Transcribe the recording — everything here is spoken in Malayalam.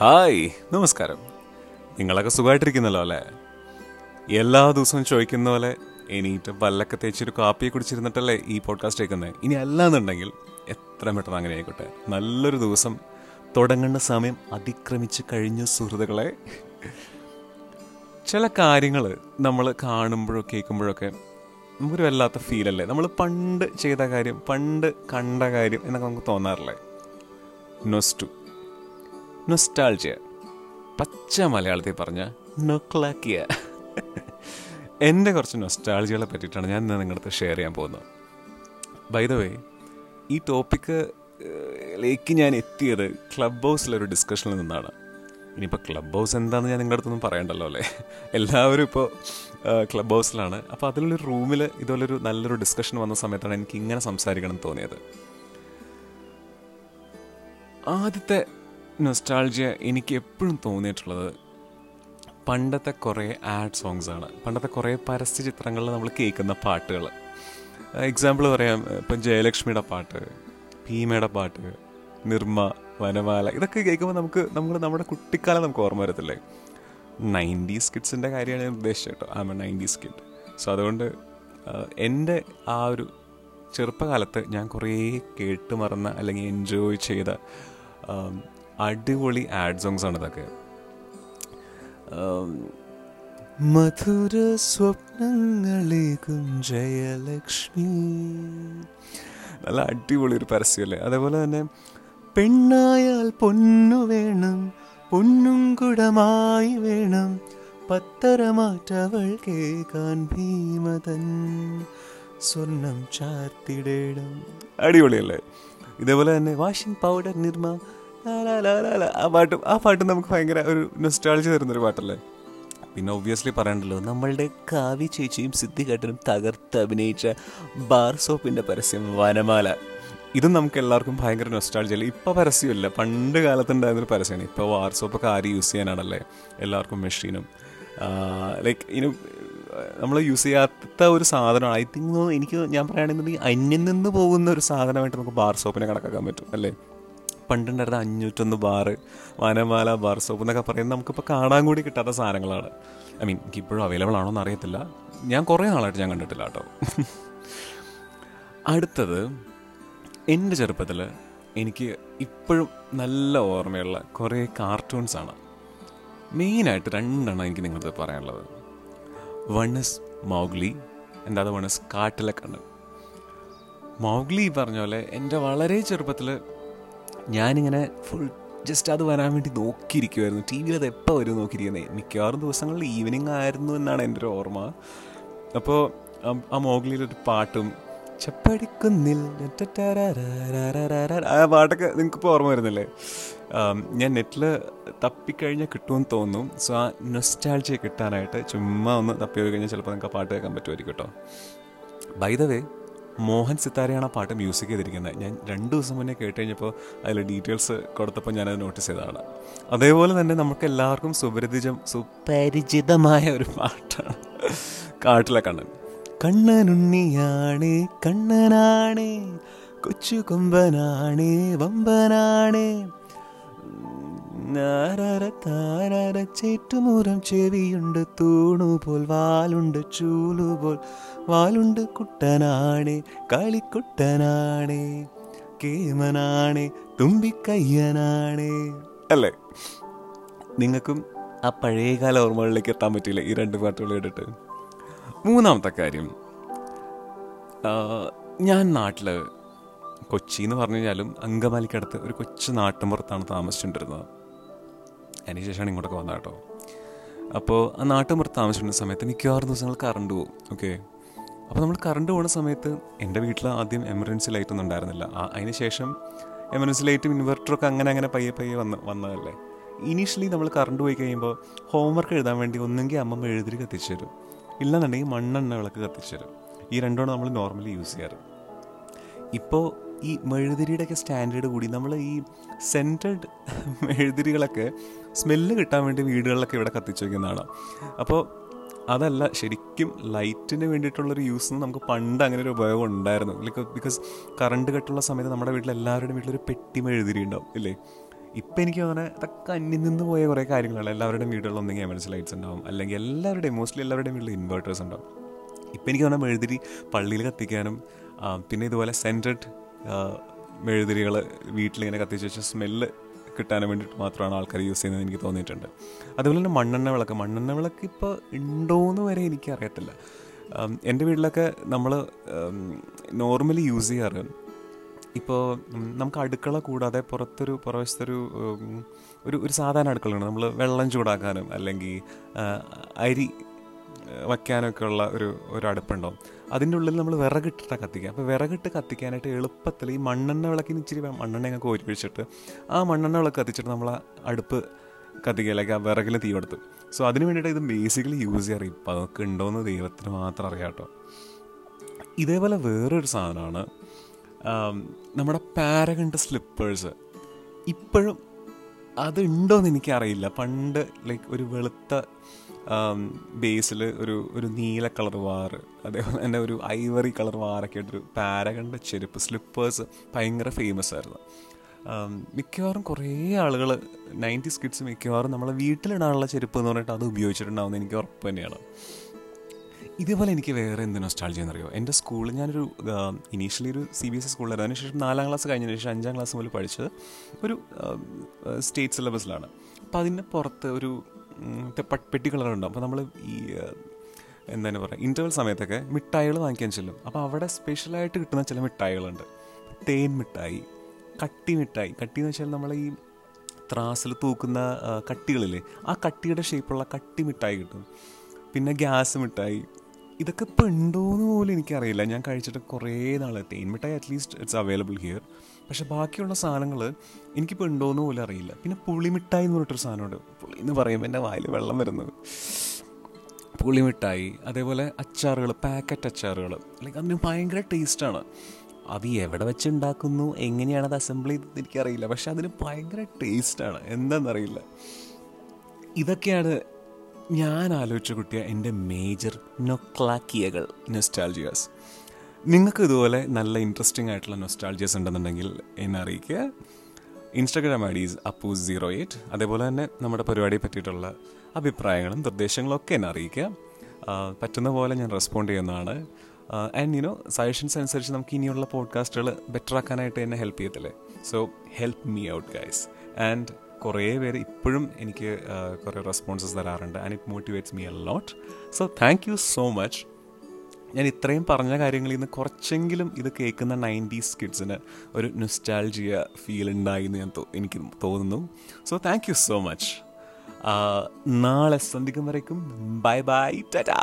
ഹായ് നമസ്കാരം. നിങ്ങളൊക്കെ സുഖമായിട്ടിരിക്കുന്നല്ലോ അല്ലേ? എല്ലാ ദിവസവും ചോദിക്കുന്ന പോലെ എനിക്ക് പല്ലൊക്കെ തേച്ചൊരു കാപ്പിയെ കുടിച്ചിരുന്നിട്ടല്ലേ ഈ പോഡ്കാസ്റ്റ് കേൾക്കുന്നത് ഇനി അല്ലാന്നുണ്ടെങ്കിൽ എത്ര പെട്ടെന്ന് അങ്ങനെ ആയിക്കോട്ടെ. നല്ലൊരു ദിവസം തുടങ്ങേണ്ട സമയം അതിക്രമിച്ച് കഴിഞ്ഞു സുഹൃത്തുക്കളെ. ചില കാര്യങ്ങൾ നമ്മൾ കാണുമ്പോഴോ കേൾക്കുമ്പോഴൊക്കെ നമുക്കൊരു വല്ലാത്ത ഫീലല്ലേ നമ്മൾ പണ്ട് ചെയ്ത കാര്യം പണ്ട് കണ്ട കാര്യം എന്നൊക്കെ നമുക്ക് തോന്നാറില്ലേ? നൊസ്റ്റു നൊസ്റ്റാൾജിയ പച്ച മലയാളത്തിൽ പറഞ്ഞ നൊക്ലാക്കിയ എന്റെ കുറച്ച് നൊസ്റ്റാൾജികളെ പറ്റിയിട്ടാണ് ഞാൻ ഇന്ന് നിങ്ങളുടെ ഷെയർ ചെയ്യാൻ പോകുന്നത്. ബൈ ദ വേ ഈ ടോപ്പിക്ക് ലേക്ക് ഞാൻ എത്തിയത് ക്ലബ് ഹൗസിലൊരു ഡിസ്കഷനിൽ നിന്നാണ്. ഇനിയിപ്പോൾ ക്ലബ് ഹൗസ് എന്താണെന്ന് ഞാൻ നിങ്ങളുടെ അടുത്തൊന്നും പറയണ്ടല്ലോ അല്ലേ? എല്ലാവരും ഇപ്പോൾ ക്ലബ് ഹൗസിലാണ് അപ്പോൾ അതിലൊരു റൂമിൽ ഇതുപോലൊരു നല്ലൊരു ഡിസ്കഷൻ വന്ന സമയത്താണ് എനിക്ക് ഇങ്ങനെ സംസാരിക്കണം തോന്നിയത്. ആദ്യത്തെ നൊസ്റ്റാൾജിയ എനിക്ക് എപ്പോഴും തോന്നിയിട്ടുള്ളത് പണ്ടത്തെ കുറേ ആഡ് സോങ്സ് ആണ്. പണ്ടത്തെ കുറേ പരസ്യ ചിത്രങ്ങളിൽ നമ്മൾ കേൾക്കുന്ന പാട്ടുകൾ. എക്സാമ്പിൾ പറയാം ഇപ്പം ജയലക്ഷ്മിയുടെ പാട്ട് ഭീമയുടെ പാട്ട് നിർമ്മ വനമാല ഇതൊക്കെ കേൾക്കുമ്പോൾ നമുക്ക് നമ്മൾ നമ്മുടെ കുട്ടിക്കാലം നമുക്ക് ഓർമ്മ വരത്തില്ലേ? നയന്റീസ് കിഡ്സിന്റെ കാര്യമാണ് ഞാൻ ഉദ്ദേശിച്ചത് കേട്ടോ. ആ നയന്റീസ് കിഡ് സോ അതുകൊണ്ട് എന്റെ ആ ഒരു ചെറുപ്പകാലത്ത് ഞാൻ കുറേ കേട്ട് മറന്ന അല്ലെങ്കിൽ എൻജോയ് ചെയ്ത അടിപൊളി ആഡ് സോങ്സ് ആണ് ഇതൊക്കെ. മധുര സ്വപ്നങ്ങളേകും ജയലക്ഷ്മി നല്ല അടിപൊളി ഒരു പരസ്യമല്ലേ അതേപോലെ തന്നെ പെണ്ണായാൽ പൊന്നു വേണം പൊന്നും കുടമായി വേണം പത്തരമാറ്റവൾ കേൾക്കാൻ ഭീമതൻ സ്വർണം ചാർത്തിടേണം. അടിപൊളിയല്ലേ ഇതേപോലെ തന്നെ വാഷിംഗ് പൗഡർ നിർമ്മ ആ പാട്ടും ആ പാട്ടും നമുക്ക് ഭയങ്കര ഒരു നൊസ്റ്റാളജി തരുന്നൊരു പാട്ടല്ലേ? പിന്നെ ഒബ്വിയസ്ലി പറയണ്ടല്ലോ നമ്മളുടെ കാവ്യ ചേച്ചിയും സിദ്ധിഘട്ടനും തകർത്ത് അഭിനയിച്ച ബാർ സോപ്പിന്റെ പരസ്യം വനമാല. ഇതും നമുക്ക് എല്ലാവർക്കും ഭയങ്കര നൊസ്റ്റാളജി അല്ലേ? ഇപ്പോൾ പരസ്യമില്ല പണ്ട് കാലത്തുണ്ടായിരുന്നൊരു പരസ്യമാണ് ഇപ്പോൾ ബാർ സോപ്പൊക്കെ ആര് യൂസ് ചെയ്യാനാണല്ലേ എല്ലാവർക്കും മെഷീനും ലൈക്ക് ഇനി നമ്മൾ യൂസ് ചെയ്യാത്ത ഒരു സാധനമാണ്. ഐ തിങ്ക് എനിക്ക് ഞാൻ പറയുകയാണെന്നുണ്ടെങ്കിൽ അന്യം നിന്ന് പോകുന്ന ഒരു സാധനമായിട്ട് നമുക്ക് ബാർ സോപ്പിനെ കണക്കാക്കാൻ പറ്റും അല്ലേ? പണ്ടുണ്ടായിരുന്ന അഞ്ഞൂറ്റൊന്ന് ബാറ് വനമാല ബാർ സോപ്പ് എന്നൊക്കെ പറയുന്നത് നമുക്കിപ്പോൾ കാണാൻ കൂടി കിട്ടാത്ത സാധനങ്ങളാണ്. ഐ മീൻ എനിക്കിപ്പോഴും അവൈലബിൾ ആണോ എന്ന് അറിയത്തില്ല. ഞാൻ കുറേ നാളായിട്ട് ഞാൻ കണ്ടിട്ടില്ല കേട്ടോ. അടുത്തത് എന്റെ ചെറുപ്പത്തിൽ എനിക്ക് ഇപ്പോഴും നല്ല ഓർമ്മയുള്ള കുറേ കാർട്ടൂൺസാണ് മെയിനായിട്ട് രണ്ടെണ്ണം എനിക്ക് നിങ്ങളത് പറയാനുള്ളത്. വൺ ഇസ് മൗഗ്ലി എന്റെ അത് വൺ ഇസ് കാട്ടിലെ കണ്ണൻ മൗഗ്ലി പറഞ്ഞ പോലെ എന്റെ വളരെ ചെറുപ്പത്തിൽ ഞാനിങ്ങനെ ഫുൾ ജസ്റ്റ് അത് വരാൻ വേണ്ടി നോക്കിയിരിക്കുമായിരുന്നു ടി വിയിൽ അത് എപ്പോൾ വരും നോക്കിയിരിക്കുന്നത് മിക്കവാറും ദിവസങ്ങളിൽ ഈവനിങ് ആയിരുന്നു എന്നാണ് എന്റെ ഒരു ഓർമ്മ. അപ്പോൾ ആ മോഗ്ലിയിലൊരു പാട്ടും ചപ്പടിക്കുന്നിൽ ആ പാട്ടൊക്കെ നിങ്ങൾക്കിപ്പോൾ ഓർമ്മ വരുന്നില്ലേ? ഞാൻ നെറ്റിൽ തപ്പിക്കഴിഞ്ഞാൽ കിട്ടുമെന്ന് തോന്നും സോ ആ നൊസ്റ്റാൾജി കിട്ടാനായിട്ട് ചുമ്മാ ഒന്ന് തപ്പി കഴിഞ്ഞാൽ ചിലപ്പോൾ നിങ്ങൾക്ക് ആ പാട്ട് കേൾക്കാൻ പറ്റുമായിരിക്കും കേട്ടോ. ബൈ ദ വേ മോഹൻ സിത്താരയാണ് ആ പാട്ട് മ്യൂസിക് ചെയ്തിരിക്കുന്നത്. ഞാൻ രണ്ട് ദിവസം മുന്നേ കേട്ട് കഴിഞ്ഞപ്പോൾ അതിലെ ഡീറ്റെയിൽസ് കൊടുത്തപ്പോൾ ഞാനത് നോട്ടീസ് ചെയ്തതാണ്. അതേപോലെ തന്നെ നമുക്ക് എല്ലാവർക്കും സുപരിചിതം സുപരിചിതമായ ഒരു പാട്ടാണ് കാട്ടിലെ കണ്ണൻ. കണ്ണനുണ്ണിയാണ് കണ്ണനാണ് കൊച്ചു കൊമ്പനാണ് വമ്പനാണേ. ചേറ്റുമുറം ചെവിയുണ്ട് തൂണു പോൽ വാലുണ്ട് ചൂലു പോൽ വാലുണ്ട് കുട്ടനാണേ കളിക്കുട്ടനാണേ കേമനാണേ തുമ്പിക്കയ്യനാണേ. അല്ലേ? നിങ്ങൾക്കും ആ പഴയകാല ഓർമ്മകളിലേക്ക് എത്താൻ പറ്റില്ല ഈ രണ്ട് പാട്ടുകൾ കേട്ടിട്ട്. മൂന്നാമത്തെ കാര്യം ഞാൻ നാട്ടിൽ കൊച്ചി എന്ന് പറഞ്ഞു കഴിഞ്ഞാലും അങ്കമാലിക്കടുത്ത് ഒരു കൊച്ചു നാട്ടുമ്പുറത്താണ് താമസിച്ചുകൊണ്ടിരുന്നത്. അതിന് ശേഷമാണ് ഇങ്ങോട്ടൊക്കെ വന്നത് കേട്ടോ. അപ്പോൾ ആ നാട്ടുമ്പുറത്ത് താമസിച്ചിരുന്ന സമയത്ത് മിക്കവാറും ദിവസങ്ങൾ കറണ്ട് പോകും ഓക്കെ അപ്പോൾ നമ്മൾ കറണ്ട് പോകുന്ന സമയത്ത് എന്റെ വീട്ടിൽ ആദ്യം എമർജൻസി ലൈറ്റ് ഒന്നും ഉണ്ടായിരുന്നില്ല. അതിന് ശേഷം എമർജൻസി ലൈറ്റും ഇൻവെർട്ടറൊക്കെ അങ്ങനെ അങ്ങനെ പയ്യെ പയ്യെ വന്ന് വന്നതല്ലേ? ഇനീഷ്യലി നമ്മൾ കറണ്ട് പോയി കഴിയുമ്പോൾ ഹോംവർക്ക് എഴുതാൻ വേണ്ടി ഒന്നെങ്കിൽ അമ്മമ്മ എഴുതി കത്തിച്ചു തരും. ഇല്ലെന്നുണ്ടെങ്കിൽ മണ്ണെണ്ണ വിളക്ക് കത്തിച്ചു തരും. ഈ രണ്ടുമാണ് നമ്മൾ നോർമലി യൂസ് ചെയ്യാറ്. ഇപ്പോൾ ഈ മെഴുതിരിയുടെയൊക്കെ സ്റ്റാൻഡേർഡ് കൂടി നമ്മൾ ഈ സെന്റഡ് മെഴുതിരികളൊക്കെ സ്മെല്ല് കിട്ടാൻ വേണ്ടി വീടുകളിലൊക്കെ ഇവിടെ കത്തിച്ചു വയ്ക്കുന്നതാണ് അപ്പോൾ അതല്ല ശരിക്കും ലൈറ്റിന് വേണ്ടിയിട്ടുള്ളൊരു യൂസ് നമുക്ക് പണ്ട് അങ്ങനെ ഒരു ഉപയോഗം ഉണ്ടായിരുന്നു. ലൈക്ക് ബിക്കോസ് കറണ്ട് കട്ടുള്ള സമയത്ത് നമ്മുടെ വീട്ടിൽ എല്ലാവരുടെയും വീട്ടിലൊരു പെട്ടി മെഴുതിരി ഉണ്ടാവും ഇല്ലേ? ഇപ്പം എനിക്ക് തോന്നുന്നത് അതൊക്കെ അന്യം നിന്ന് പോയ കുറേ കാര്യങ്ങളാണ്. എല്ലാവരുടെയും വീടുകളിൽ ഒന്നെങ്കിൽ എമർജൻസി ലൈറ്റ്സ് ഉണ്ടാവും. അല്ലെങ്കിൽ എല്ലാവരുടെയും മോസ്റ്റ്ലി എല്ലാവരുടെയും വീട്ടിൽ ഇൻവേർട്ടേഴ്സ് ഉണ്ടാവും. ഇപ്പം എനിക്ക് തോന്നുന്ന മെഴുതിരി പള്ളിയിൽ കത്തിക്കാനും പിന്നെ ഇതുപോലെ സെന്റഡ് മെഴുതിരികൾ വീട്ടിലിങ്ങനെ കത്തിച്ച് വെച്ച സ്മെല്ല് കിട്ടാൻ വേണ്ടിയിട്ട് മാത്രമാണ് ആൾക്കാർ യൂസ് ചെയ്യുന്നത് എനിക്ക് തോന്നിയിട്ടുണ്ട്. അതുപോലെ തന്നെ മണ്ണെണ്ണ വിളക്ക്. മണ്ണെണ്ണ വിളക്ക് ഇപ്പോൾ ഉണ്ടോയെന്ന് വരെ എനിക്കറിയത്തില്ല. എന്റെ വീട്ടിലൊക്കെ നമ്മൾ നോർമലി യൂസ് ചെയ്യാറ്. ഇപ്പോൾ നമുക്ക് അടുക്കള കൂടാതെ പുറത്തൊരു പുറവശത്തൊരു ഒരു ഒരു സാധാരണ അടുക്കളയുണ്ട്. നമ്മൾ വെള്ളം ചൂടാക്കാനും അല്ലെങ്കിൽ അരി വയ്ക്കാനൊക്കെ ഉള്ള ഒരു ഒരു അടുപ്പുണ്ടാവും. അതിന്റെ ഉള്ളിൽ നമ്മൾ വിറകിട്ടിട്ടാണ് കത്തിക്കുക. അപ്പോൾ വിറകിട്ട് കത്തിക്കാനായിട്ട് എളുപ്പത്തിൽ ഈ മണ്ണെണ്ണ വിളക്കിന് ഇച്ചിരി മണ്ണെണ്ണ കോരി ഒഴിച്ചിട്ട് ആ മണ്ണെണ്ണ വിളക്ക് കത്തിച്ചിട്ട് നമ്മൾ അടുപ്പ് കത്തിക്കലേക്ക് ആ വിറകിൽ തീ കൊടുത്തു. സോ അതിന് വേണ്ടിയിട്ട് ഇത് ബേസിക്കലി യൂസ് ചെയ്യാറ് ഇപ്പം അതൊക്കെ ഉണ്ടോയെന്ന് ദൈവത്തിന് മാത്രം അറിയാം കേട്ടോ. ഇതേപോലെ വേറൊരു സാധനമാണ് നമ്മുടെ പാരഗണ്ട് സ്ലിപ്പേഴ്സ് ഇപ്പോഴും അതുണ്ടോയെന്ന് എനിക്കറിയില്ല. പണ്ട് ലൈക്ക് ഒരു വെളുത്ത ബേസിൽ ഒരു ഒരു നീല കളർ വാറ് അതേപോലെ തന്നെ ഒരു ഐവറി കളർ വാറൊക്കെ ആയിട്ടൊരു പാരഗണ്ട് ചെരുപ്പ് സ്ലിപ്പേഴ്സ് ഭയങ്കര ഫേമസ് ആയിരുന്നു. മിക്കവാറും കുറേ ആളുകൾ നയന്റി സ്കിഡ്സ് മിക്കവാറും നമ്മളെ വീട്ടിലിടാനുള്ള ചെരുപ്പ് എന്ന് പറഞ്ഞിട്ട് അത് ഉപയോഗിച്ചിട്ടുണ്ടാവുമെന്ന് എനിക്ക് ഉറപ്പ് തന്നെയാണ്. ഇതേപോലെ എനിക്ക് വേറെ എന്ത് നൊസ്റ്റാൾജി എന്നറിയോ? എന്റെ സ്കൂളിൽ ഞാനൊരു ഇനീഷ്യലി ഒരു സി ബി എസ് ഇ സ്കൂളിലായിരുന്നു അതിനുശേഷം നാലാം ക്ലാസ് കഴിഞ്ഞതിന് ശേഷം അഞ്ചാം ക്ലാസ് മുതൽ പഠിച്ചത് ഒരു സ്റ്റേറ്റ് സിലബസിലാണ് അപ്പോൾ അതിന്റെ പുറത്ത് ഒരു പ- പെട്ടി കളറുണ്ടാവും അപ്പോൾ നമ്മൾ ഈ എന്താണ് പറയുക ഇന്റർവൽ സമയത്തൊക്കെ മിഠായികൾ വാങ്ങിക്കാൻ ചെല്ലും. അപ്പോൾ അവിടെ സ്പെഷ്യലായിട്ട് കിട്ടുന്ന ചില മിഠായികളുണ്ട്. തേൻ മിഠായി കട്ടി മിഠായി. കട്ടി എന്ന് വെച്ചാൽ നമ്മൾ ഈ ത്രാസിൽ തൂക്കുന്ന കട്ടികളില്ലേ? ആ കട്ടിയുടെ ഷേപ്പുള്ള കട്ടി മിഠായി കിട്ടും. പിന്നെ ഗ്യാസ് മിഠായി ഇതൊക്കെ ഇപ്പോൾ ഉണ്ടോയെന്ന് പോലും എനിക്കറിയില്ല. ഞാൻ കഴിച്ചിട്ട് കുറേ നാൾ തേൻ മിഠായി അറ്റ്ലീസ്റ്റ് ഇറ്റ്സ് അവൈലബിൾ ഹിയർ പക്ഷെ ബാക്കിയുള്ള സാധനങ്ങൾ എനിക്കിപ്പോൾ ഉണ്ടോയെന്ന് പോലും അറിയില്ല. പിന്നെ പുളിമിഠായി എന്ന് പറഞ്ഞിട്ടൊരു സാധനമുണ്ട് പുളി എന്ന് പറയുമ്പോൾ എന്റെ വായിൽ വെള്ളം വരുന്നത്. പുളിമിഠായി അതേപോലെ അച്ചാറുകൾ പാക്കറ്റ് അച്ചാറുകൾ ലൈക്ക് അതിന് ഭയങ്കര ടേസ്റ്റാണ് അത് എവിടെ വെച്ച് ഉണ്ടാക്കുന്നു എങ്ങനെയാണ് അത് അസംബിൾ ചെയ്തത് എനിക്കറിയില്ല. പക്ഷെ അതിന് ഭയങ്കര ടേസ്റ്റാണ് എന്താണെന്നറിയില്ല ഇതൊക്കെയാണ് ഞാൻ ആലോചിച്ച കുട്ടിയ എന്റെ മേജർ നൊക്ലാക്കിയകൾ നൊസ്റ്റാൾജിയാസ് നിങ്ങൾക്ക് ഇതുപോലെ നല്ല ഇൻട്രസ്റ്റിംഗ് ആയിട്ടുള്ള നൊസ്റ്റാൾജിയസ് ഉണ്ടെന്നുണ്ടെങ്കിൽ എന്നെ അറിയിക്കുക. Instagram IDs Appus zero eight. അതേപോലെ തന്നെ നമ്മുടെ പരിപാടിയെ പറ്റിയിട്ടുള്ള അഭിപ്രായങ്ങളും നിർദ്ദേശങ്ങളും ഒക്കെ എന്നെ അറിയിക്കുക. പറ്റുന്ന പോലെ ഞാൻ റെസ്പോണ്ട് ചെയ്യുന്നതാണ്. ആൻഡ് യുനോ സജഷൻസ് അനുസരിച്ച് നമുക്ക് ഇനിയുള്ള പോഡ്കാസ്റ്റുകൾ ബെറ്റർ ആക്കാനായിട്ട് എന്നെ help ചെയ്യത്തില്ലേ? So help me out guys and കുറേ പേര് ഇപ്പോഴും എനിക്ക് കുറേ റെസ്പോൺസസ് തരാറുണ്ട്. And it motivates me a lot so thank you so much ഞാൻ ഇത്രയും പറഞ്ഞ കാര്യങ്ങളിൽ നിന്ന് കുറച്ചെങ്കിലും ഇത് കേൾക്കുന്ന നയന്റീസ് കിഡ്സിന് ഒരു നുസ്റ്റാൾജിയ ഫീൽ ഉണ്ടായി എന്ന് ഞാൻ എനിക്ക് തോന്നുന്നു. So thank you so much നാളെ സന്ധിക്കും വരയ്ക്കും ബൈ ബൈ ടാറ്റാ